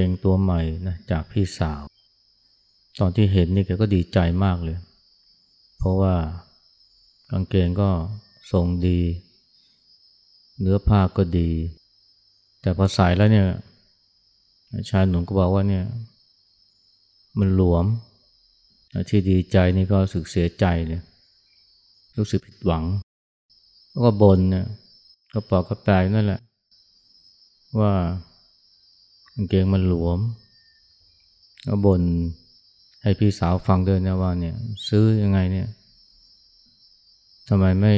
เกงตัวใหม่นะจากพี่สาว ตอนที่เห็นนี่แกก็ดีใจมากเลย เพราะว่ากางเกงก็ทรงดี เนื้อผ้าก็ดี แต่พอใส่แล้วเนี่ยชายหนุ่มก็บอกว่าเนี่ย มันหลวม ที่ดีใจนี่ก็รู้สึกเสียใจเลยรู้สึกผิดหวัง แล้วก็บนเนี่ยก็ปอกกระแปลนั่นแหละ ว่า เกงมันหลวมก็บนให้พี่สาวฟังด้วยนะว่าเนี่ย ซื้อยังไงเนี่ยทำไมไม่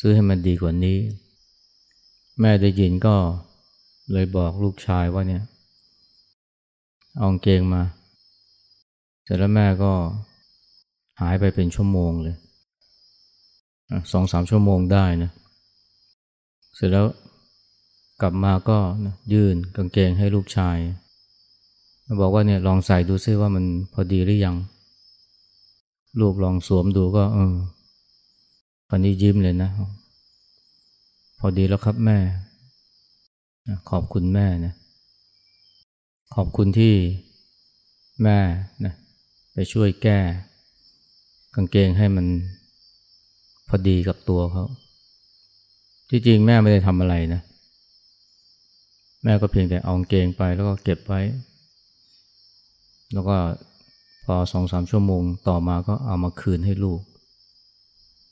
ซื้อให้มันดีกว่านี้ แม่ได้ยินก็เลยบอกลูกชายว่าเนี่ยเอากางเกงมาเสร็จแล้วแม่ก็หายไปเป็นชั่วโมงเลยสองสามชั่วโมงได้นะ เสร็จแล้ว กลับมาก็ยื่นกางเกงให้ลูกชาย บอกว่าเนี่ยลองใส่ดูซิว่ามันพอดีหรือยัง ลูกลองสวมดูก็เออคนนี้ยิ้มเลยนะ พอดีแล้วครับแม่ ขอบคุณแม่นะ ขอบคุณที่แม่นะไปช่วยแก้ กางเกงให้มันพอดีกับตัวเขา ที่จริงแม่ไม่ได้ทำอะไรนะแม่ก็เพียงแต่เอาเกงไปแล้วก็เก็บไว้ แล้วก็พอสองสามชั่วโมงต่อมาก็เอามาคืนให้ลูก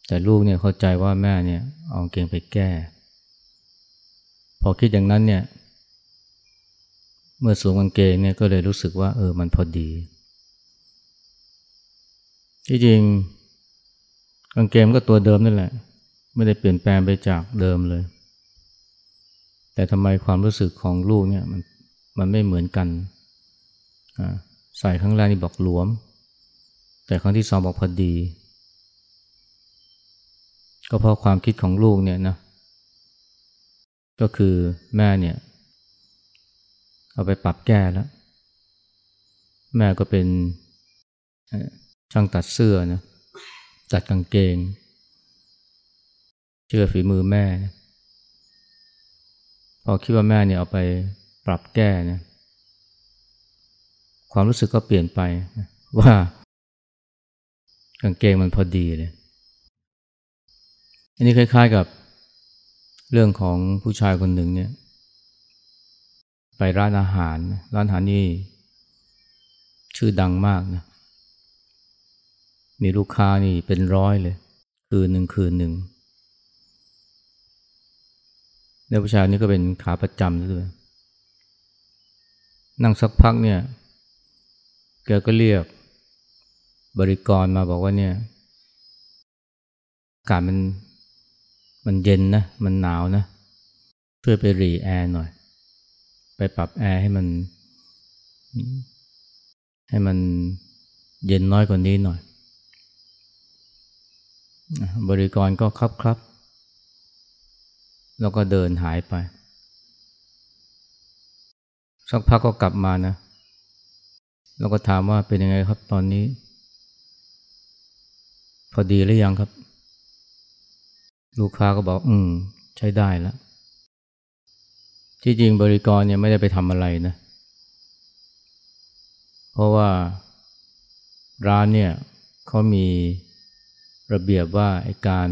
แต่ลูกเนี่ยเข้าใจว่าแม่เนี่ยเอาเกงไปแก้ พอคิดอย่างนั้นเนี่ย เมื่อสวมกางเกงเนี่ยก็เลยรู้สึกว่าเออมันพอดี ที่จริงกางเกงก็ตัวเดิมนั่นแหละ ไม่ได้เปลี่ยนแปลงไปจากเดิมเลย แต่ทำไมความรู้สึกของลูกเนี่ยมันมันไม่เหมือนกัน ใส่ครั้งแรกนี่บอกหลวม แต่ครั้งที่สองบอกพอดี ก็เพราะความคิดของลูกเนี่ยนะ ก็คือแม่เนี่ย เอาไปปรับแก้แล้ว แม่ก็เป็นช่างตัดเสื้อนะตัดกางเกง เชื่อฝีมือแม่ พอคิดว่าแม่เนี่ยเอาไปปรับแก้เนี่ยความรู้สึกก็เปลี่ยนไปว่ากางเกงมันพอดีเลย อันนี้คล้าย ๆกับเรื่องของผู้ชายคนหนึ่งเนี่ย ไปร้านอาหาร ร้านอาหารนี่ชื่อดังมากนะ มีลูกค้านี่เป็นร้อยเลย คืนหนึ่งคืนหนึ่ง แล้วผู้ชายนี่ก็เป็นขาประจำด้วยนั่งสักพักเนี่ยแกก็เรียกบริกรมาบอกว่าเนี่ยอากาศมันมันเย็นนะ มันหนาวนะ ช่วยไปรีแอร์หน่อย ไปปรับแอร์ให้มัน ให้มันเย็นน้อยกว่านี้หน่อย บริกรก็ครับครับ แล้วก็เดินหายไป สักพักก็กลับมานะ แล้วก็ถามว่าเป็นยังไงครับตอนนี้ พอดีหรือยังครับ ลูกค้าก็บอกอืม ใช้ได้แล้วที่จริงบริกรเนี่ยไม่ได้ไปทำอะไรนะ เพราะว่าร้านเนี่ยเขามีระเบียบว่าไอการ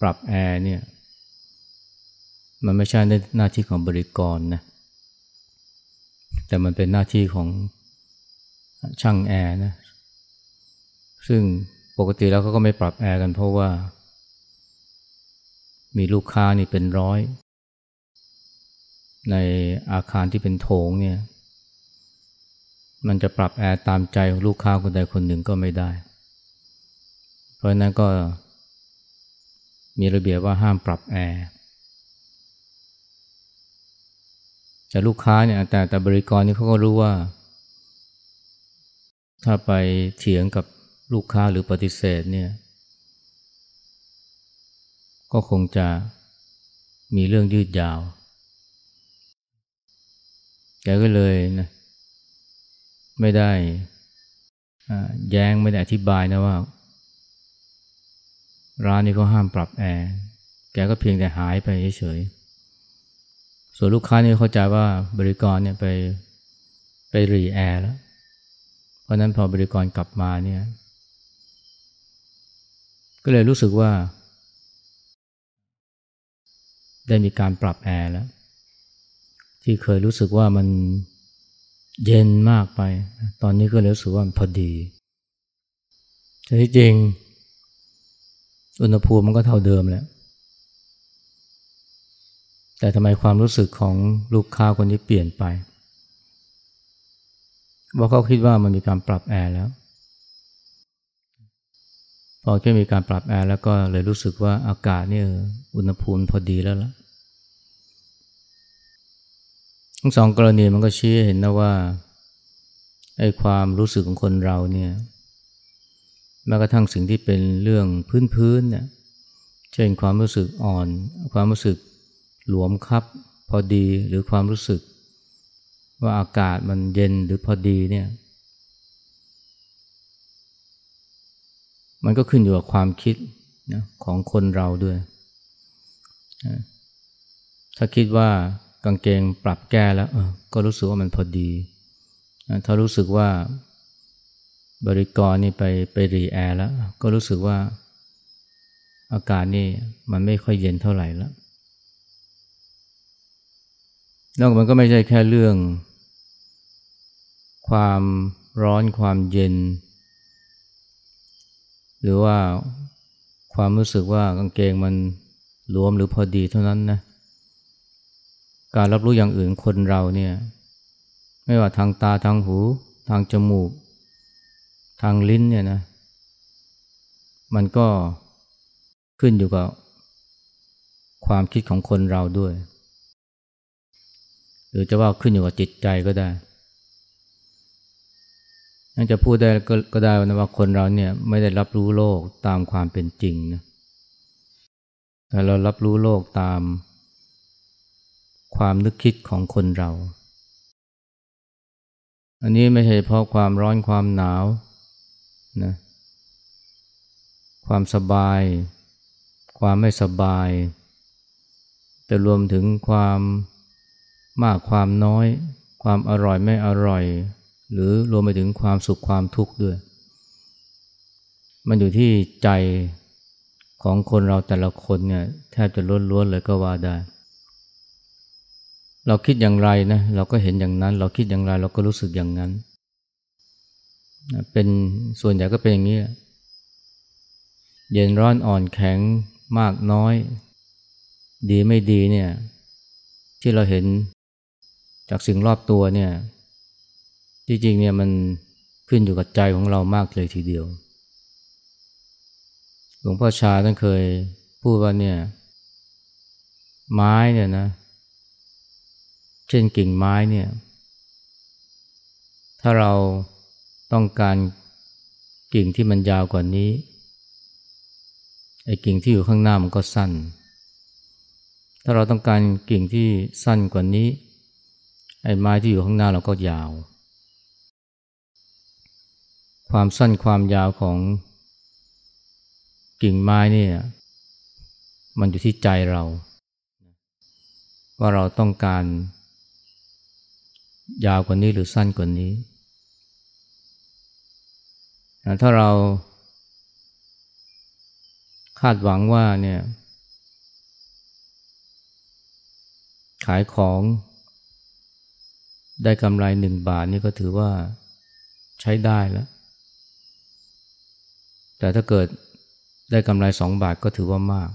ปรับแอร์เนี่ย มันไม่ใช่หน้าที่ของบริกรนะแต่มันเป็นหน้าที่ของช่างแอร์นะซึ่งปกติแล้วเขาก็ไม่ปรับแอร์กันเพราะว่า มีลูกค้านี่เป็นร้อย ในอาคารที่เป็นโถงเนี่ย มันจะปรับแอร์ตามใจของลูกค้าคนใดคนหนึ่งก็ไม่ได้ เพราะนั้นก็มีระเบียบว่าห้ามปรับแอร์ แต่ลูกค้าเนี่ยแต่แต่บริกรนี่เขาก็รู้ว่า ถ้าไปเถียงกับลูกค้าหรือปฏิเสธเนี่ย ก็คงจะมีเรื่องยืดยาว แกก็เลยนะไม่ได้แย้งไม่ได้อธิบายนะว่า ร้านนี้ก็ห้ามปรับแอร์ แกก็เพียงแต่หายไปเฉยๆ ส่วนลูกค้านี่เข้าใจว่าบริกรเนี่ยไปไปรีแอร์แล้ว เพราะนั้นพอบริกรกลับมาเนี่ย ก็เลยรู้สึกว่า ได้มีการปรับแอร์แล้ว ที่เคยรู้สึกว่ามันเย็นมากไป ตอนนี้ก็เลยรู้สึกว่าพอดีแต่ที่จริง อุณหภูมิมันก็เท่าเดิมแหละ แต่ทำไมความรู้สึกของลูกค้าคนนี้เปลี่ยนไปว่าเขาคิดว่ามันมีการปรับแอร์แล้ว พอแค่มีการปรับแอร์แล้วก็เลยรู้สึกว่าอากาศนี่อุณหภูมิพอดีแล้วล่ะทั้งสองกรณีมันก็ชี้เห็นนะว่าไอ้ความรู้สึกของคนเราเนี่ยแม้กระทั่งสิ่งที่เป็นเรื่องพื้นๆเนี่ยเช่นความรู้สึกอ่อน ความรู้สึก หลวมครับพอดีหรือความรู้สึก ว่าอากาศมันเย็นหรือพอดีเนี่ย มันก็ขึ้นอยู่กับความคิดนะของคนเราด้วย ถ้าคิดว่ากางเกงปรับแก้แล้วก็รู้สึกว่ามันพอดี ถ้ารู้สึกว่าบริกรนี่ไปไปรีแอร์แล้ว ก็รู้สึกว่าอากาศนี่มันไม่ค่อยเย็นเท่าไหร่แล้ว แล้วมันก็ไม่ใช่แค่เรื่อง ความร้อนความเย็น หรือว่าความรู้สึกว่ากางเกงมันรวมหรือพอดีเท่านั้นนะ การรับรู้อย่างอื่นคนเราเนี่ย ไม่ว่าทางตาทางหู ทางจมูก ทางลิ้นเนี่ยนะ มันก็ขึ้นอยู่กับความคิดของคนเราด้วย หรือจะว่าขึ้นอยู่กับจิตใจก็ได้นั่นจะพูดได้ก็ก็ได้นะว่าคนเราเนี่ยไม่ได้รับรู้โลกตามความเป็นจริงนะแต่เรารับรู้โลกตามความนึกคิดของคนเรา อันนี้ไม่ใช่เพราะความร้อนความหนาวนะความสบาย ความไม่สบาย แต่รวมถึงความ มากความน้อย ความอร่อยไม่อร่อย หรือรวมไปถึงความสุขความทุกข์ด้วย มันอยู่ที่ใจของคนเราแต่ละคนเนี่ยแทบจะล้วนๆเลยก็ว่าได้ เราคิดอย่างไรนะเราก็เห็นอย่างนั้น เราคิดอย่างไรเราก็รู้สึกอย่างนั้น เป็นส่วนใหญ่ก็เป็นอย่างนี้เย็นร้อนอ่อนแข็งมากน้อย ดีไม่ดีเนี่ยที่เราเห็น จากสิ่งรอบตัวเนี่ยจริงๆเนี่ยมันขึ้นอยู่กับใจของเรามากเลยทีเดียว หลวงพ่อชาท่านเคยพูดว่าเนี่ย ไม้เนี่ยนะ เช่นกิ่งไม้เนี่ย ถ้าเราต้องการกิ่งที่มันยาวกว่านี้ไอ้กิ่งที่อยู่ข้างหน้ามันก็สั้น ถ้าเราต้องการกิ่งที่สั้นกว่านี้ ไอ้ไม้ที่อยู่ข้างหน้าเราก็ยาว ความสั้นความยาวของกิ่งไม้นี่มันอยู่ที่ใจเรา ว่าเราต้องการ ยาวกว่านี้หรือสั้นกว่านี้ ถ้าเราคาดหวังว่าเนี่ยขายของ ได้กำไรหนึ่งบาทนี่ก็ถือว่าใช้ได้แล้ว แต่ถ้าเกิดได้กำไรสองบาทก็ถือว่ามาก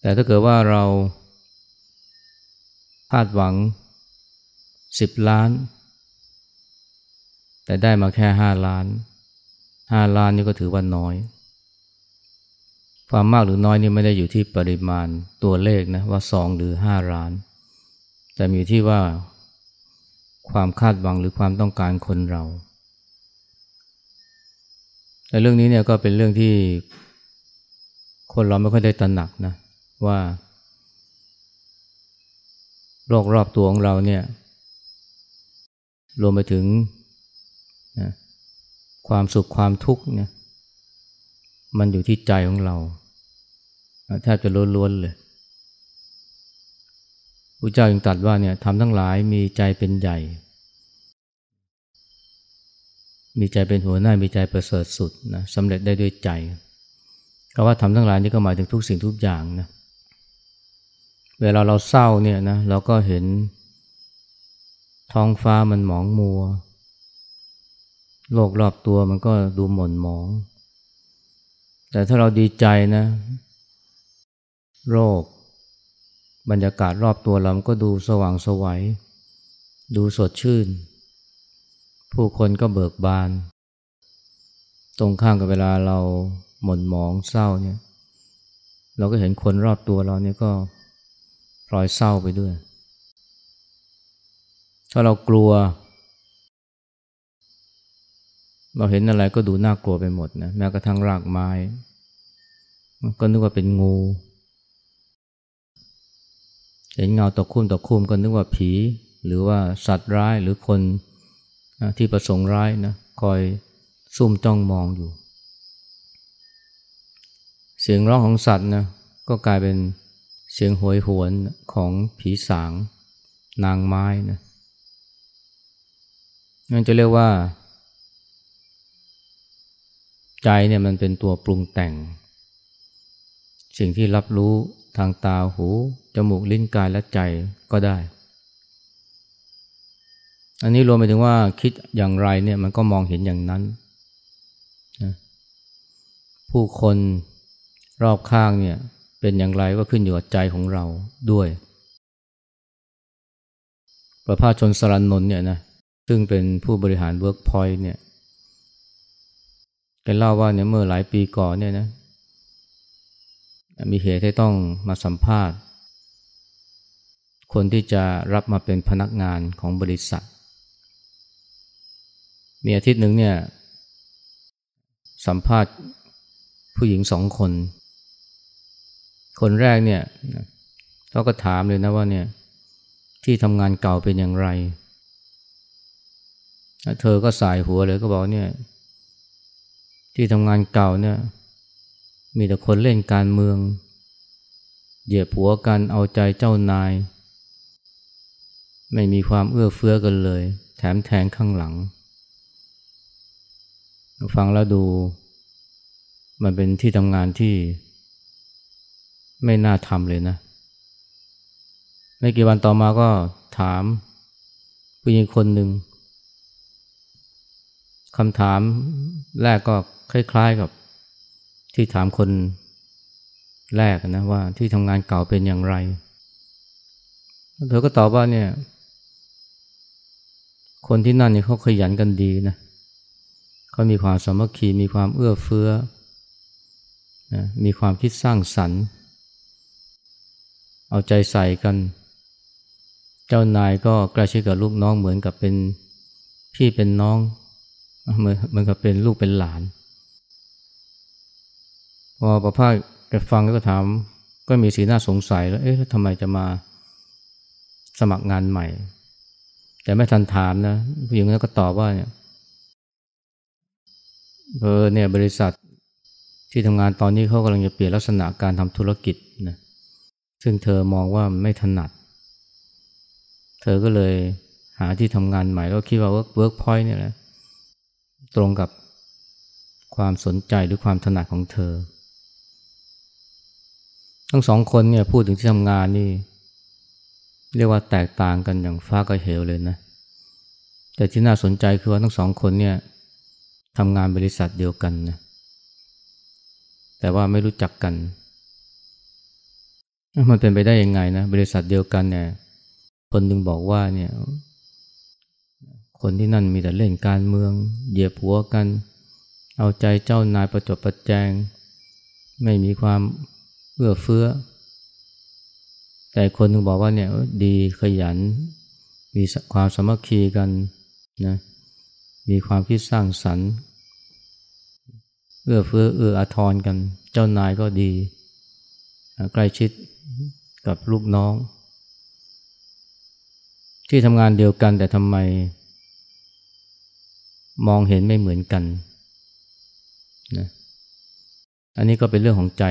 แต่ถ้าเกิดว่าเราคาดหวังสิบล้าน แต่ได้มาแค่ห้าล้านห้าล้านนี่ก็ถือว่าน้อย ความมากหรือน้อยนี่ไม่ได้อยู่ที่ปริมาณตัวเลขนะว่าสองหรือห้าล้าน แต่มีที่ว่าความคาดหวังหรือความต้องการคนเราแต่เรื่องนี้เนี่ยก็เป็นเรื่องที่คนเราไม่ค่อยได้ตระหนักนะว่าโรครอบตัวของเราเนี่ยรวมไปถึงนะความสุขความทุกข์เนี่ยมันอยู่ที่ใจของเราแทบจะล้วนๆเลย พระเจ้ายังตรัสว่าเนี่ยทำทั้งหลายมีใจเป็นใหญ่ มีใจเป็นหัวหน้ามีใจประเสริฐสุดนะสำเร็จได้ด้วยใจคำว่าทำทั้งหลายนี่ก็หมายถึงทุกสิ่งทุกอย่างนะเวลาเราเศร้าเนี่ยนะเราก็เห็นท้องฟ้ามันหมองมัว โลกรอบตัวมันก็ดูหม่นหมอง แต่ถ้าเราดีใจนะ โรค บรรยากาศรอบตัวเราก็ดูสว่างสวัย ดูสดชื่น ผู้คนก็เบิกบาน ตรงข้ามกับเวลาเราหม่นหมองเศร้าเนี่ย เราก็เห็นคนรอบตัวเราเนี่ยก็พลอยเศร้าไปด้วย ถ้าเรากลัว เราเห็นอะไรก็ดูน่ากลัวไปหมดนะแม้กระทั่งรากไม้ ก็นึกว่าเป็นงู เห็นเงาตะคุ่มตะคุ่มก็นึกว่าผี หรือว่าสัตว์ร้ายหรือคนที่ประสงค์ร้ายนะคอยซุ่มจ้องมองอยู่ เสียงร้องของสัตว์นะก็กลายเป็นเสียงหวยหวนของผีสาง นางไม้นะนั่นจะเรียกว่า ใจเนี่ยมันเป็นตัวปรุงแต่ง สิ่งที่รับรู้ ทางตาหู จมูกลิ้นกายและใจก็ได้ อันนี้รวมไปถึงว่าคิดอย่างไรเนี่ยมันก็มองเห็นอย่างนั้นนะผู้คนรอบข้างเนี่ยเป็นอย่างไรก็ขึ้นอยู่กับใจของเราด้วย ประภาชนสรันนนเนี่ยนะซึ่งเป็นผู้บริหารเวิร์กพอยต์เนี่ยแกเล่าว่าเนี่ยเมื่อหลายปีก่อนเนี่ยนะ มีเหตุที่ต้องมาสัมภาษณ์ คนที่จะรับมาเป็นพนักงานของบริษัท มีอาทิตย์หนึ่งเนี่ย สัมภาษณ์ผู้หญิงสองคน คนแรกเนี่ยเขาก็ถามเลยนะว่าเนี่ยที่ทำงานเก่าเป็นอย่างไร เธอก็สายหัวเลยก็บอกเนี่ย ที่ทำงานเก่าเนี่ย มีแต่คนเล่นการเมือง เหยียบหัวกันเอาใจเจ้านาย ไม่มีความเอื้อเฟื้อกันเลย แถมแทงข้างหลัง ฟังแล้วดู มันเป็นที่ทำงานที่ ไม่น่าทำเลยนะไม่กี่วันต่อมาก็ถามผู้หญิงคนหนึ่งคำถามแรกก็คล้ายๆกับ ที่ถามคนแรกนะว่าที่ทำงานเก่าเป็นอย่างไร เธอก็ตอบว่าเนี่ย คนที่นั่นเนี่ยเขาขยันกันดีนะเขามีความสามัคคีมีความเอื้อเฟื้อนะมีความคิดสร้างสรรค์ เอาใจใส่กัน เจ้านายก็ใกล้ชิดกับลูกน้องเหมือนกับเป็นพี่เป็นน้องเหมือนเหมือนกับเป็นลูกเป็นหลาน พอประพาสแกฟังแล้วก็ถาม ก็มีสีหน้าสงสัยแล้วเอ๊ะทำไมจะมาสมัครงานใหม่ แต่ไม่ทันถามนะผู้หญิงนั้นก็ตอบว่าเนี่ยเออเนี่ยบริษัทที่ทำงานตอนนี้เขากำลังจะเปลี่ยนลักษณะการทำธุรกิจนะซึ่งเธอมองว่าไม่ถนัด เธอก็เลยหาที่ทำงานใหม่แล้วคิดว่าเวิร์กพอยต์เนี่ยแหละตรงกับความสนใจหรือความถนัดของเธอ ทั้งสองคนเนี่ยพูดถึงที่ทำงานนี่ เรียกว่าแตกต่างกันอย่างฟ้ากับเหวเลยนะ แต่ที่น่าสนใจคือว่าทั้งสองคนเนี่ยทำงานบริษัทเดียวกันนะ แต่ว่าไม่รู้จักกัน มันเป็นไปได้ยังไงนะ บริษัทเดียวกันเนี่ย คนหนึ่งบอกว่าเนี่ย คนที่นั่นมีแต่เล่นการเมือง เหยียบหัวกัน เอาใจเจ้านายประจบประแจง ไม่มีความ เอื้อเฟื้อ แต่คนนึงบอกว่าเนี่ยดีขยัน มีความสมัคคีกันนะมีความคิดสร้างสรรค์เอื้อเฟื้อเอื้ออาทรกัน เจ้านายก็ดี ใกล้ชิดกับลูกน้อง ที่ทำงานเดียวกันแต่ทำไม มองเห็นไม่เหมือนกันนะอันนี้ก็เป็นเรื่องของใจ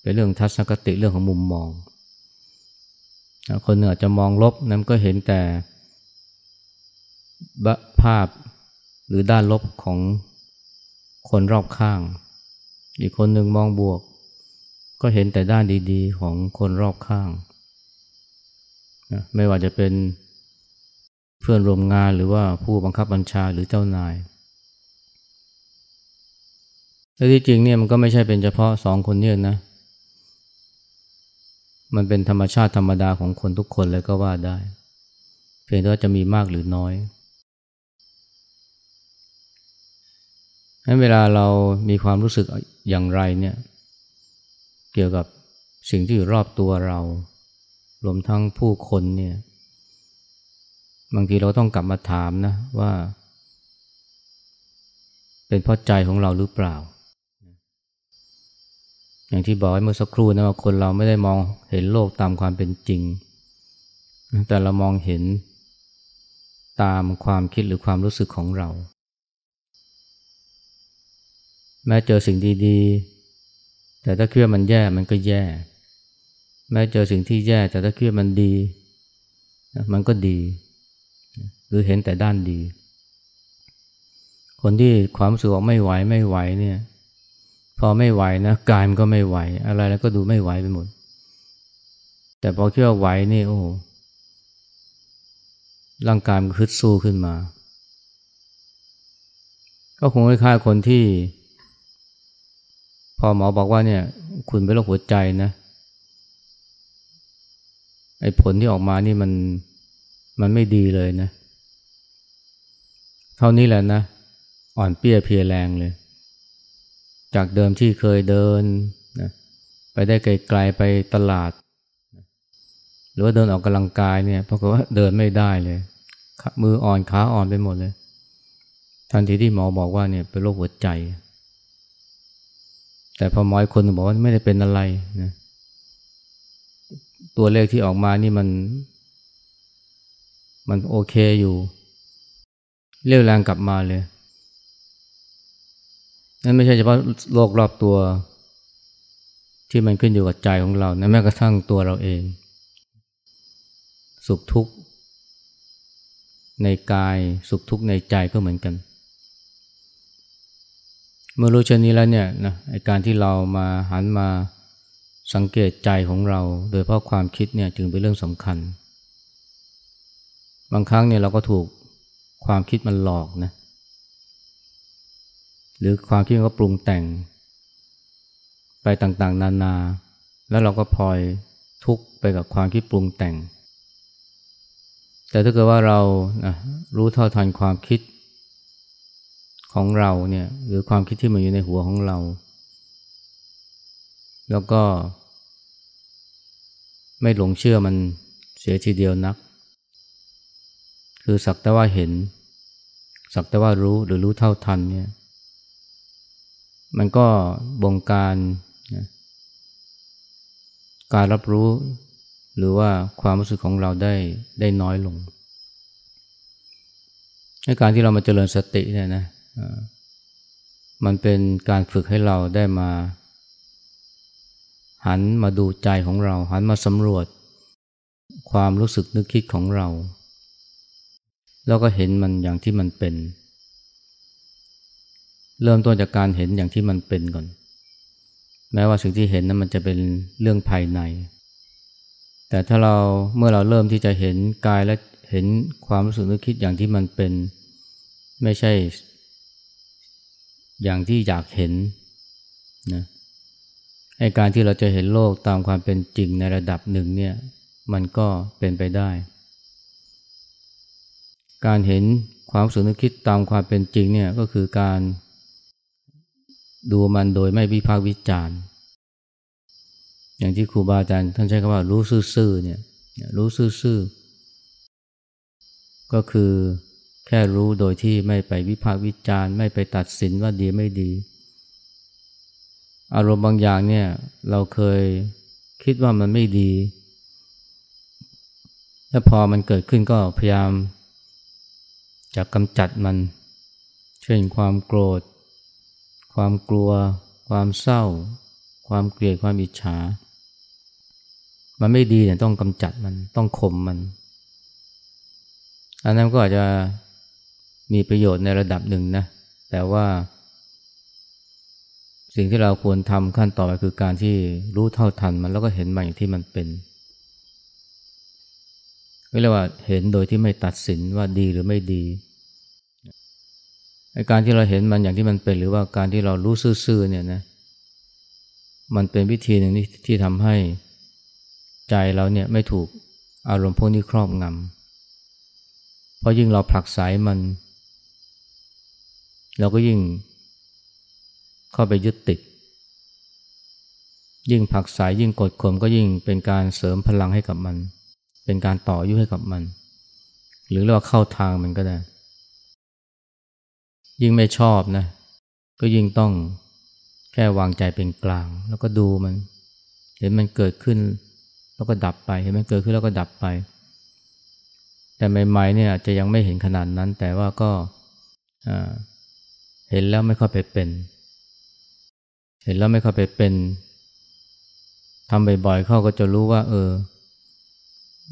เป็นเรื่องทัศนคติเรื่องของมุมมองคนหนึ่งอาจจะมองลบนั้นก็เห็นแต่ภาพหรือด้านลบของคนรอบข้าง อีกคนหนึ่งมองบวก ก็เห็นแต่ด้านดีๆ ของคนรอบข้างนะไม่ว่าจะเป็นเพื่อนร่วมงานหรือว่าผู้บังคับบัญชาหรือเจ้านายแต่ที่จริงเนี่ยมันก็ไม่ใช่เป็นเฉพาะสองคนเนี่ยนะ มันเป็นธรรมชาติธรรมดาของคนทุกคนเลยก็ว่าได้ เพียงแต่ว่าจะมีมากหรือน้อยให้เวลาเรามีความรู้สึกอย่างไรเนี่ย เกี่ยวกับสิ่งที่อยู่รอบตัวเรา รวมทั้งผู้คนเนี่ย บางทีเราต้องกลับมาถามนะว่า เป็นเพราะใจของเราหรือเปล่า อย่างที่บอกไว้เมื่อสักครู่นะว่าคนเราไม่ได้มองเห็นโลกตามความเป็นจริง แต่เรามองเห็นตามความคิดหรือความรู้สึกของเรา แม้เจอสิ่งดีๆ แต่ถ้าคิดว่ามันแย่มันก็แย่ แม้เจอสิ่งที่แย่แต่ถ้าคิดว่ามันดี มันก็ดี หรือเห็นแต่ด้านดี คนที่ความรู้สึกว่าไม่ไหวไม่ไหวเนี่ย พอไม่ไหวนะกายมันก็ไม่ไหว อะไรแล้วก็ดูไม่ไหวไปหมด แต่พอคิดว่าไหวนี่โอ้ร่างกายมันฮึดสู้ขึ้นมา ก็คงคล้ายๆคนที่ พอหมอบอกว่าเนี่ย คุณเป็นโรคหัวใจนะไอ้ผลที่ออกมานี่มันมันไม่ดีเลยนะ เท่านี้แหละนะ อ่อนเปี้ยเพียแรงเลย จากเดิมที่เคยเดินนะไปได้ไกลๆไปตลาด หรือว่าเดินออกกำลังกายเนี่ยเพราะว่าเดินไม่ได้เลย มืออ่อนขาอ่อนไปหมดเลย ทันทีที่หมอบอกว่าเนี่ยเป็นโรคหัวใจ แต่พอหมอคนบอกว่าไม่ได้เป็นอะไรนะตัวเลขที่ออกมานี่มัน มันโอเคอยู่ เรียวแรงกลับมาเลย นั่นไม่ใช่เฉพาะโลกรอบตัว ที่มันขึ้นอยู่กับใจของเรานะแม้กระทั่งตัวเราเอง สุขทุกข์ ในกายสุขทุกข์ในใจก็เหมือนกัน เมื่อรู้เช่นนี้แล้วเนี่ยนะการที่เรามาหันมาสังเกตใจของเรา โดยเพราะความคิดเนี่ยจึงเป็นเรื่องสำคัญ บางครั้งเนี่ยเราก็ถูกความคิดมันหลอกนะ หรือความคิดก็ปรุงแต่ง ไปต่างๆ นานา แล้วเราก็พลอยทุกข์ไปกับความคิดปรุงแต่ง แต่ถ้าเกิดว่าเรานะรู้เท่าทันความคิดของเราเนี่ยหรือความคิดที่มันอยู่ในหัวของเรา แล้วก็ ไม่หลงเชื่อมันเสียทีเดียวนัก คือสักแต่ว่าเห็น สักแต่ว่ารู้หรือรู้เท่าทันเนี่ย มันก็บงการนะการรับรู้ หรือว่าความรู้สึกของเราได้ได้น้อยลงในการที่เรามาเจริญสติเนี่ยนะมันเป็นการฝึกให้เราได้มา หันมาดูใจของเรา หันมาสำรวจ ความรู้สึกนึกคิดของเรา แล้วก็เห็นมันอย่างที่มันเป็น เริ่มต้นจากการเห็นอย่างที่มันเป็นก่อน แม้ว่าสิ่งที่เห็นนั้นมันจะเป็นเรื่องภายใน แต่ถ้าเราเมื่อเราเริ่มที่จะเห็นกายและเห็นความรู้สึกนึกคิดอย่างที่มันเป็น ไม่ใช่ อย่างที่อยากเห็นนะไอการที่เราจะเห็นโลกตามความเป็นจริงในระดับหนึ่งเนี่ยมันก็เป็นไปได้ การเห็นความรู้สึกนึกคิดตามความเป็นจริงเนี่ยก็คือการ ดูมันโดยไม่วิพากษ์วิจารณ์ อย่างที่ครูบาอาจารย์ท่านใช้คำว่ารู้ซื่อๆเนี่ยรู้ซื่อๆก็คือแค่รู้โดยที่ไม่ไปวิพากษ์วิจารณ์ ไม่ไปตัดสินว่าดีไม่ดี อารมณ์บางอย่างเนี่ยเราเคยคิดว่ามันไม่ดี แล้วพอมันเกิดขึ้นก็พยายามจะกำจัดมัน เช่นความโกรธ ความกลัว ความเศร้า ความเกลียดความอิจฉา มันไม่ดีเนี่ยต้องกำจัดมันต้องข่มมัน อันนั้นก็อาจจะมีประโยชน์ในระดับหนึ่งนะ แต่ว่า สิ่งที่เราควรทำขั้นต่อไปคือการที่รู้เท่าทันมันแล้วก็เห็นมันอย่างที่มันเป็นเรียกว่าเห็นโดยที่ไม่ตัดสินว่าดีหรือไม่ดี การที่เราเห็นมันอย่างที่มันเป็น หรือว่าการที่เรารู้ซื่อๆเนี่ยนะมันเป็นวิธีหนึ่งที่ทำให้ใจเราเนี่ยไม่ถูกอารมณ์พวกนี้ครอบงำเพราะยิ่งเราผลักไสมัน เราก็ยิ่งเข้าไปยึดติด ยิ่งผลักไสยิ่งกดข่มก็ยิ่งเป็นการเสริมพลังให้กับมัน เป็นการต่อยุให้กับมัน หรือเรียกว่าเข้าทางมันก็ได้ ยิ่งไม่ชอบนะ ก็ยิ่งต้องแค่วางใจเป็นกลาง แล้วก็ดูมัน เห็นมันเกิดขึ้น แล้วก็ดับไป เห็นมันเกิดขึ้นแล้วก็ดับไป แต่ใหม่ๆเนี่ยจะยังไม่เห็นขนาดนั้น แต่ว่าก็เห็นแล้วไม่ค่อยไปเป็น เห็นแล้วไม่ค่อยไปเป็นทำบ่อยๆเข้าก็จะรู้ว่า เออ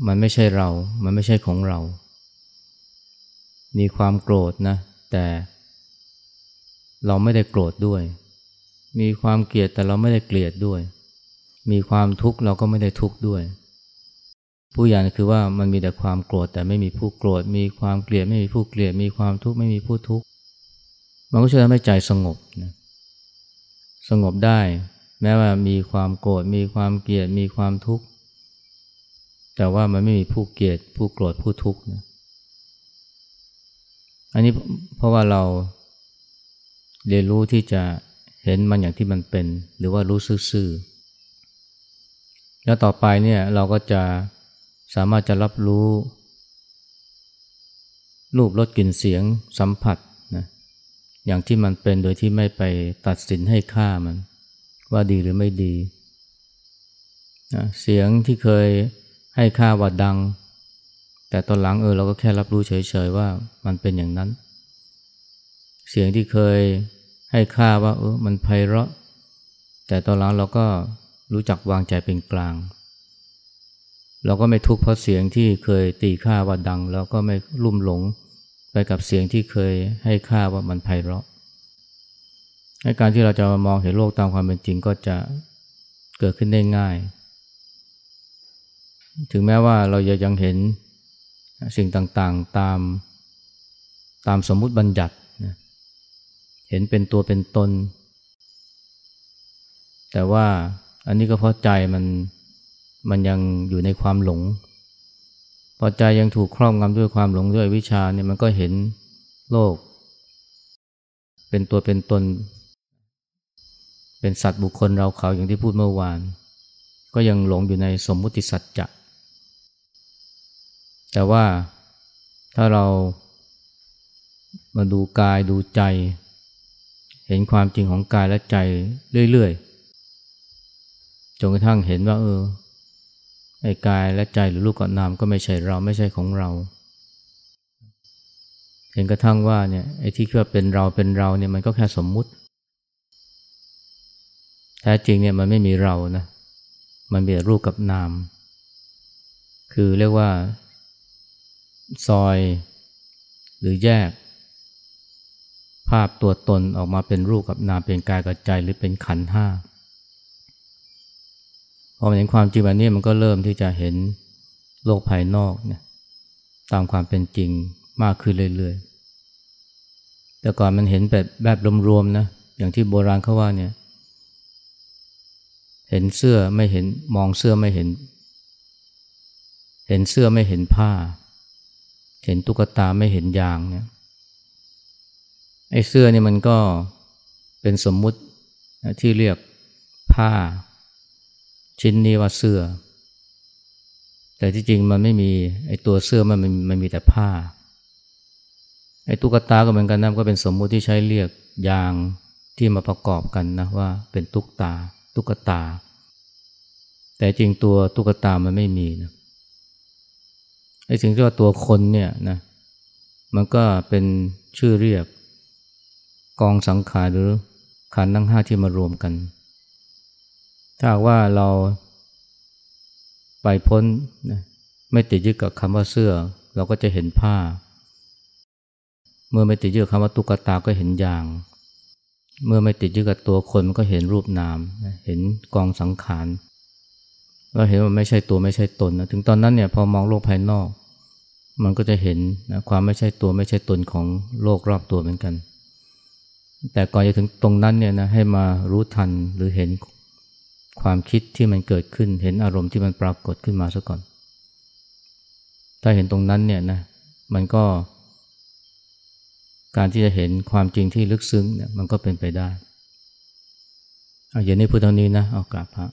มันไม่ใช่เรา มันไม่ใช่ของเรา มีความโกรธนะ แต่ เราไม่ได้โกรธด้วย มีความเกลียดแต่เราไม่ได้เกลียดด้วย มีความทุกข์เราก็ไม่ได้ทุกข์ด้วย ผู้อย่างคือว่ามันมีแต่ความโกรธแต่ไม่มีผู้โกรธ มีความเกลียดไม่มีผู้เกลียด มีความทุกข์ไม่มีผู้ทุกข์ มันก็ช่วยทำให้ใจสงบนะสงบได้ แม้ว่ามีความโกรธ มีความเกลียด มีความทุกข์ แต่ว่ามันไม่มีผู้เกลียด ผู้โกรธ ผู้ทุกข์นะ อันนี้เพราะว่าเรา เรียนรู้ที่จะเห็นมันอย่างที่มันเป็น หรือว่ารู้ซื่อแล้วต่อไปเนี่ยเราก็จะสามารถจะรับรู้ รูปรสกลิ่นเสียงสัมผัสนะอย่างที่มันเป็นโดยที่ไม่ไปตัดสินให้ค่ามัน ว่าดีหรือไม่ดีนะเสียงที่เคยให้ค่าว่าดัง แต่ตอนหลังเออเราก็แค่รับรู้เฉยๆว่ามันเป็นอย่างนั้น เสียงที่เคย ให้ค่าว่าเออมันไพเราะ แต่ตอนหลังเราก็รู้จักวางใจเป็นกลาง เราก็ไม่ทุกข์เพราะเสียงที่เคยตีค่าว่าดังแล้วก็ไม่ลุ่มหลงไปกับเสียงที่เคยให้ค่าว่ามันไพเราะในการที่เราจะมองเห็นโลกตามความเป็นจริงก็จะเกิดขึ้นได้ง่าย ถึงแม้ว่าเราจะยังเห็นสิ่งต่างๆตามตามสมมุติบัญญัติ เห็นเป็นตัวเป็นตน แต่ว่าอันนี้ก็เพราะใจมันมันยังอยู่ในความหลง พอใจยังถูกครอบงำด้วยความหลงด้วยวิชาเนี่ยมันก็เห็นโลก เป็นตัวเป็นตน เป็นสัตว์บุคคลเราเขาอย่างที่พูดเมื่อวาน ก็ยังหลงอยู่ในสมมุติสัจจะแต่ว่าถ้าเรามาดูกายดูใจ เห็นความจริงของกายและใจเรื่อยๆ จนกระทั่งเห็นว่า เออ ไอ้กายและใจหรือรูปกับนามก็ไม่ใช่เราไม่ใช่ของเรา เห็นกระทั่งว่าเนี่ยไอ้ที่คิดว่าเป็นเราเป็นเราเนี่ยมันก็แค่สมมุติ แท้จริงเนี่ยมันไม่มีเรานะ มันมีรูปกับนาม คือเรียกว่า ซอย หรือแยก ภาพตัวตนออกมาเป็นรูปกับนามเป็นกายกับใจหรือเป็นขันห้าพอเห็นความจริงแบบนี้มันก็เริ่มที่จะเห็นโลกภายนอกเนี่ยตามความเป็นจริงมากขึ้นเรื่อยๆ แต่ก่อนมันเห็นแบบแบบรวมๆนะอย่างที่โบราณเขาว่าเนี่ยเห็นเสื้อไม่เห็นมองเสื้อไม่เห็น เห็นเสื้อไม่เห็นผ้า เห็นตุ๊กตาไม่เห็นยางเนี่ย ไอ้เสื้อนี่มันก็เป็นสมมุติที่เรียกผ้า ชิ้นนี้ว่าเสื้อ แต่ที่จริงมันไม่มีไอ้ตัวเสื้อมันมันมีแต่ผ้าไอ้ตุ๊กตาก็เหมือนกันนะก็เป็นสมมุติที่ใช้เรียกยางที่มาประกอบกันนะว่าเป็นตุ๊กตา ตุ๊กตา แต่จริงตัวตุ๊กตามันไม่มีนะไอ้สิ่งที่ว่าตัวคนเนี่ยนะมันก็เป็นชื่อเรียก กองสังขารหรือขันทั้งห้าที่มารวมกัน ถ้าว่าเราไปพ้นนะไม่ติดยึดกับคำว่าเสื้อ เราก็จะเห็นผ้า เมื่อไม่ติดยึดกับคำว่าตุ๊กตาก็เห็นยาง เมื่อไม่ติดยึดกับตัวคนมันก็เห็นรูปนาม เห็นกองสังขารเราเห็นว่าไม่ใช่ตัวไม่ใช่ตนนะถึงตอนนั้นเนี่ยพอมองโลกภายนอก มันก็จะเห็นนะความไม่ใช่ตัวไม่ใช่ตนของโลกรอบตัวเหมือนกัน แต่ก่อนจะถึงตรงนั้นเนี่ยนะให้มารู้ทันหรือเห็นความคิดที่มันเกิดขึ้น เห็นอารมณ์ที่มันปรากฏขึ้นมาซะก่อน ถ้าเห็นตรงนั้นเนี่ยนะมันก็ การที่จะเห็นความจริงที่ลึกซึ้งเนี่ยมันก็เป็นไปได้เอาอย่างนี้พูดเท่านี้นะเอากราบพระ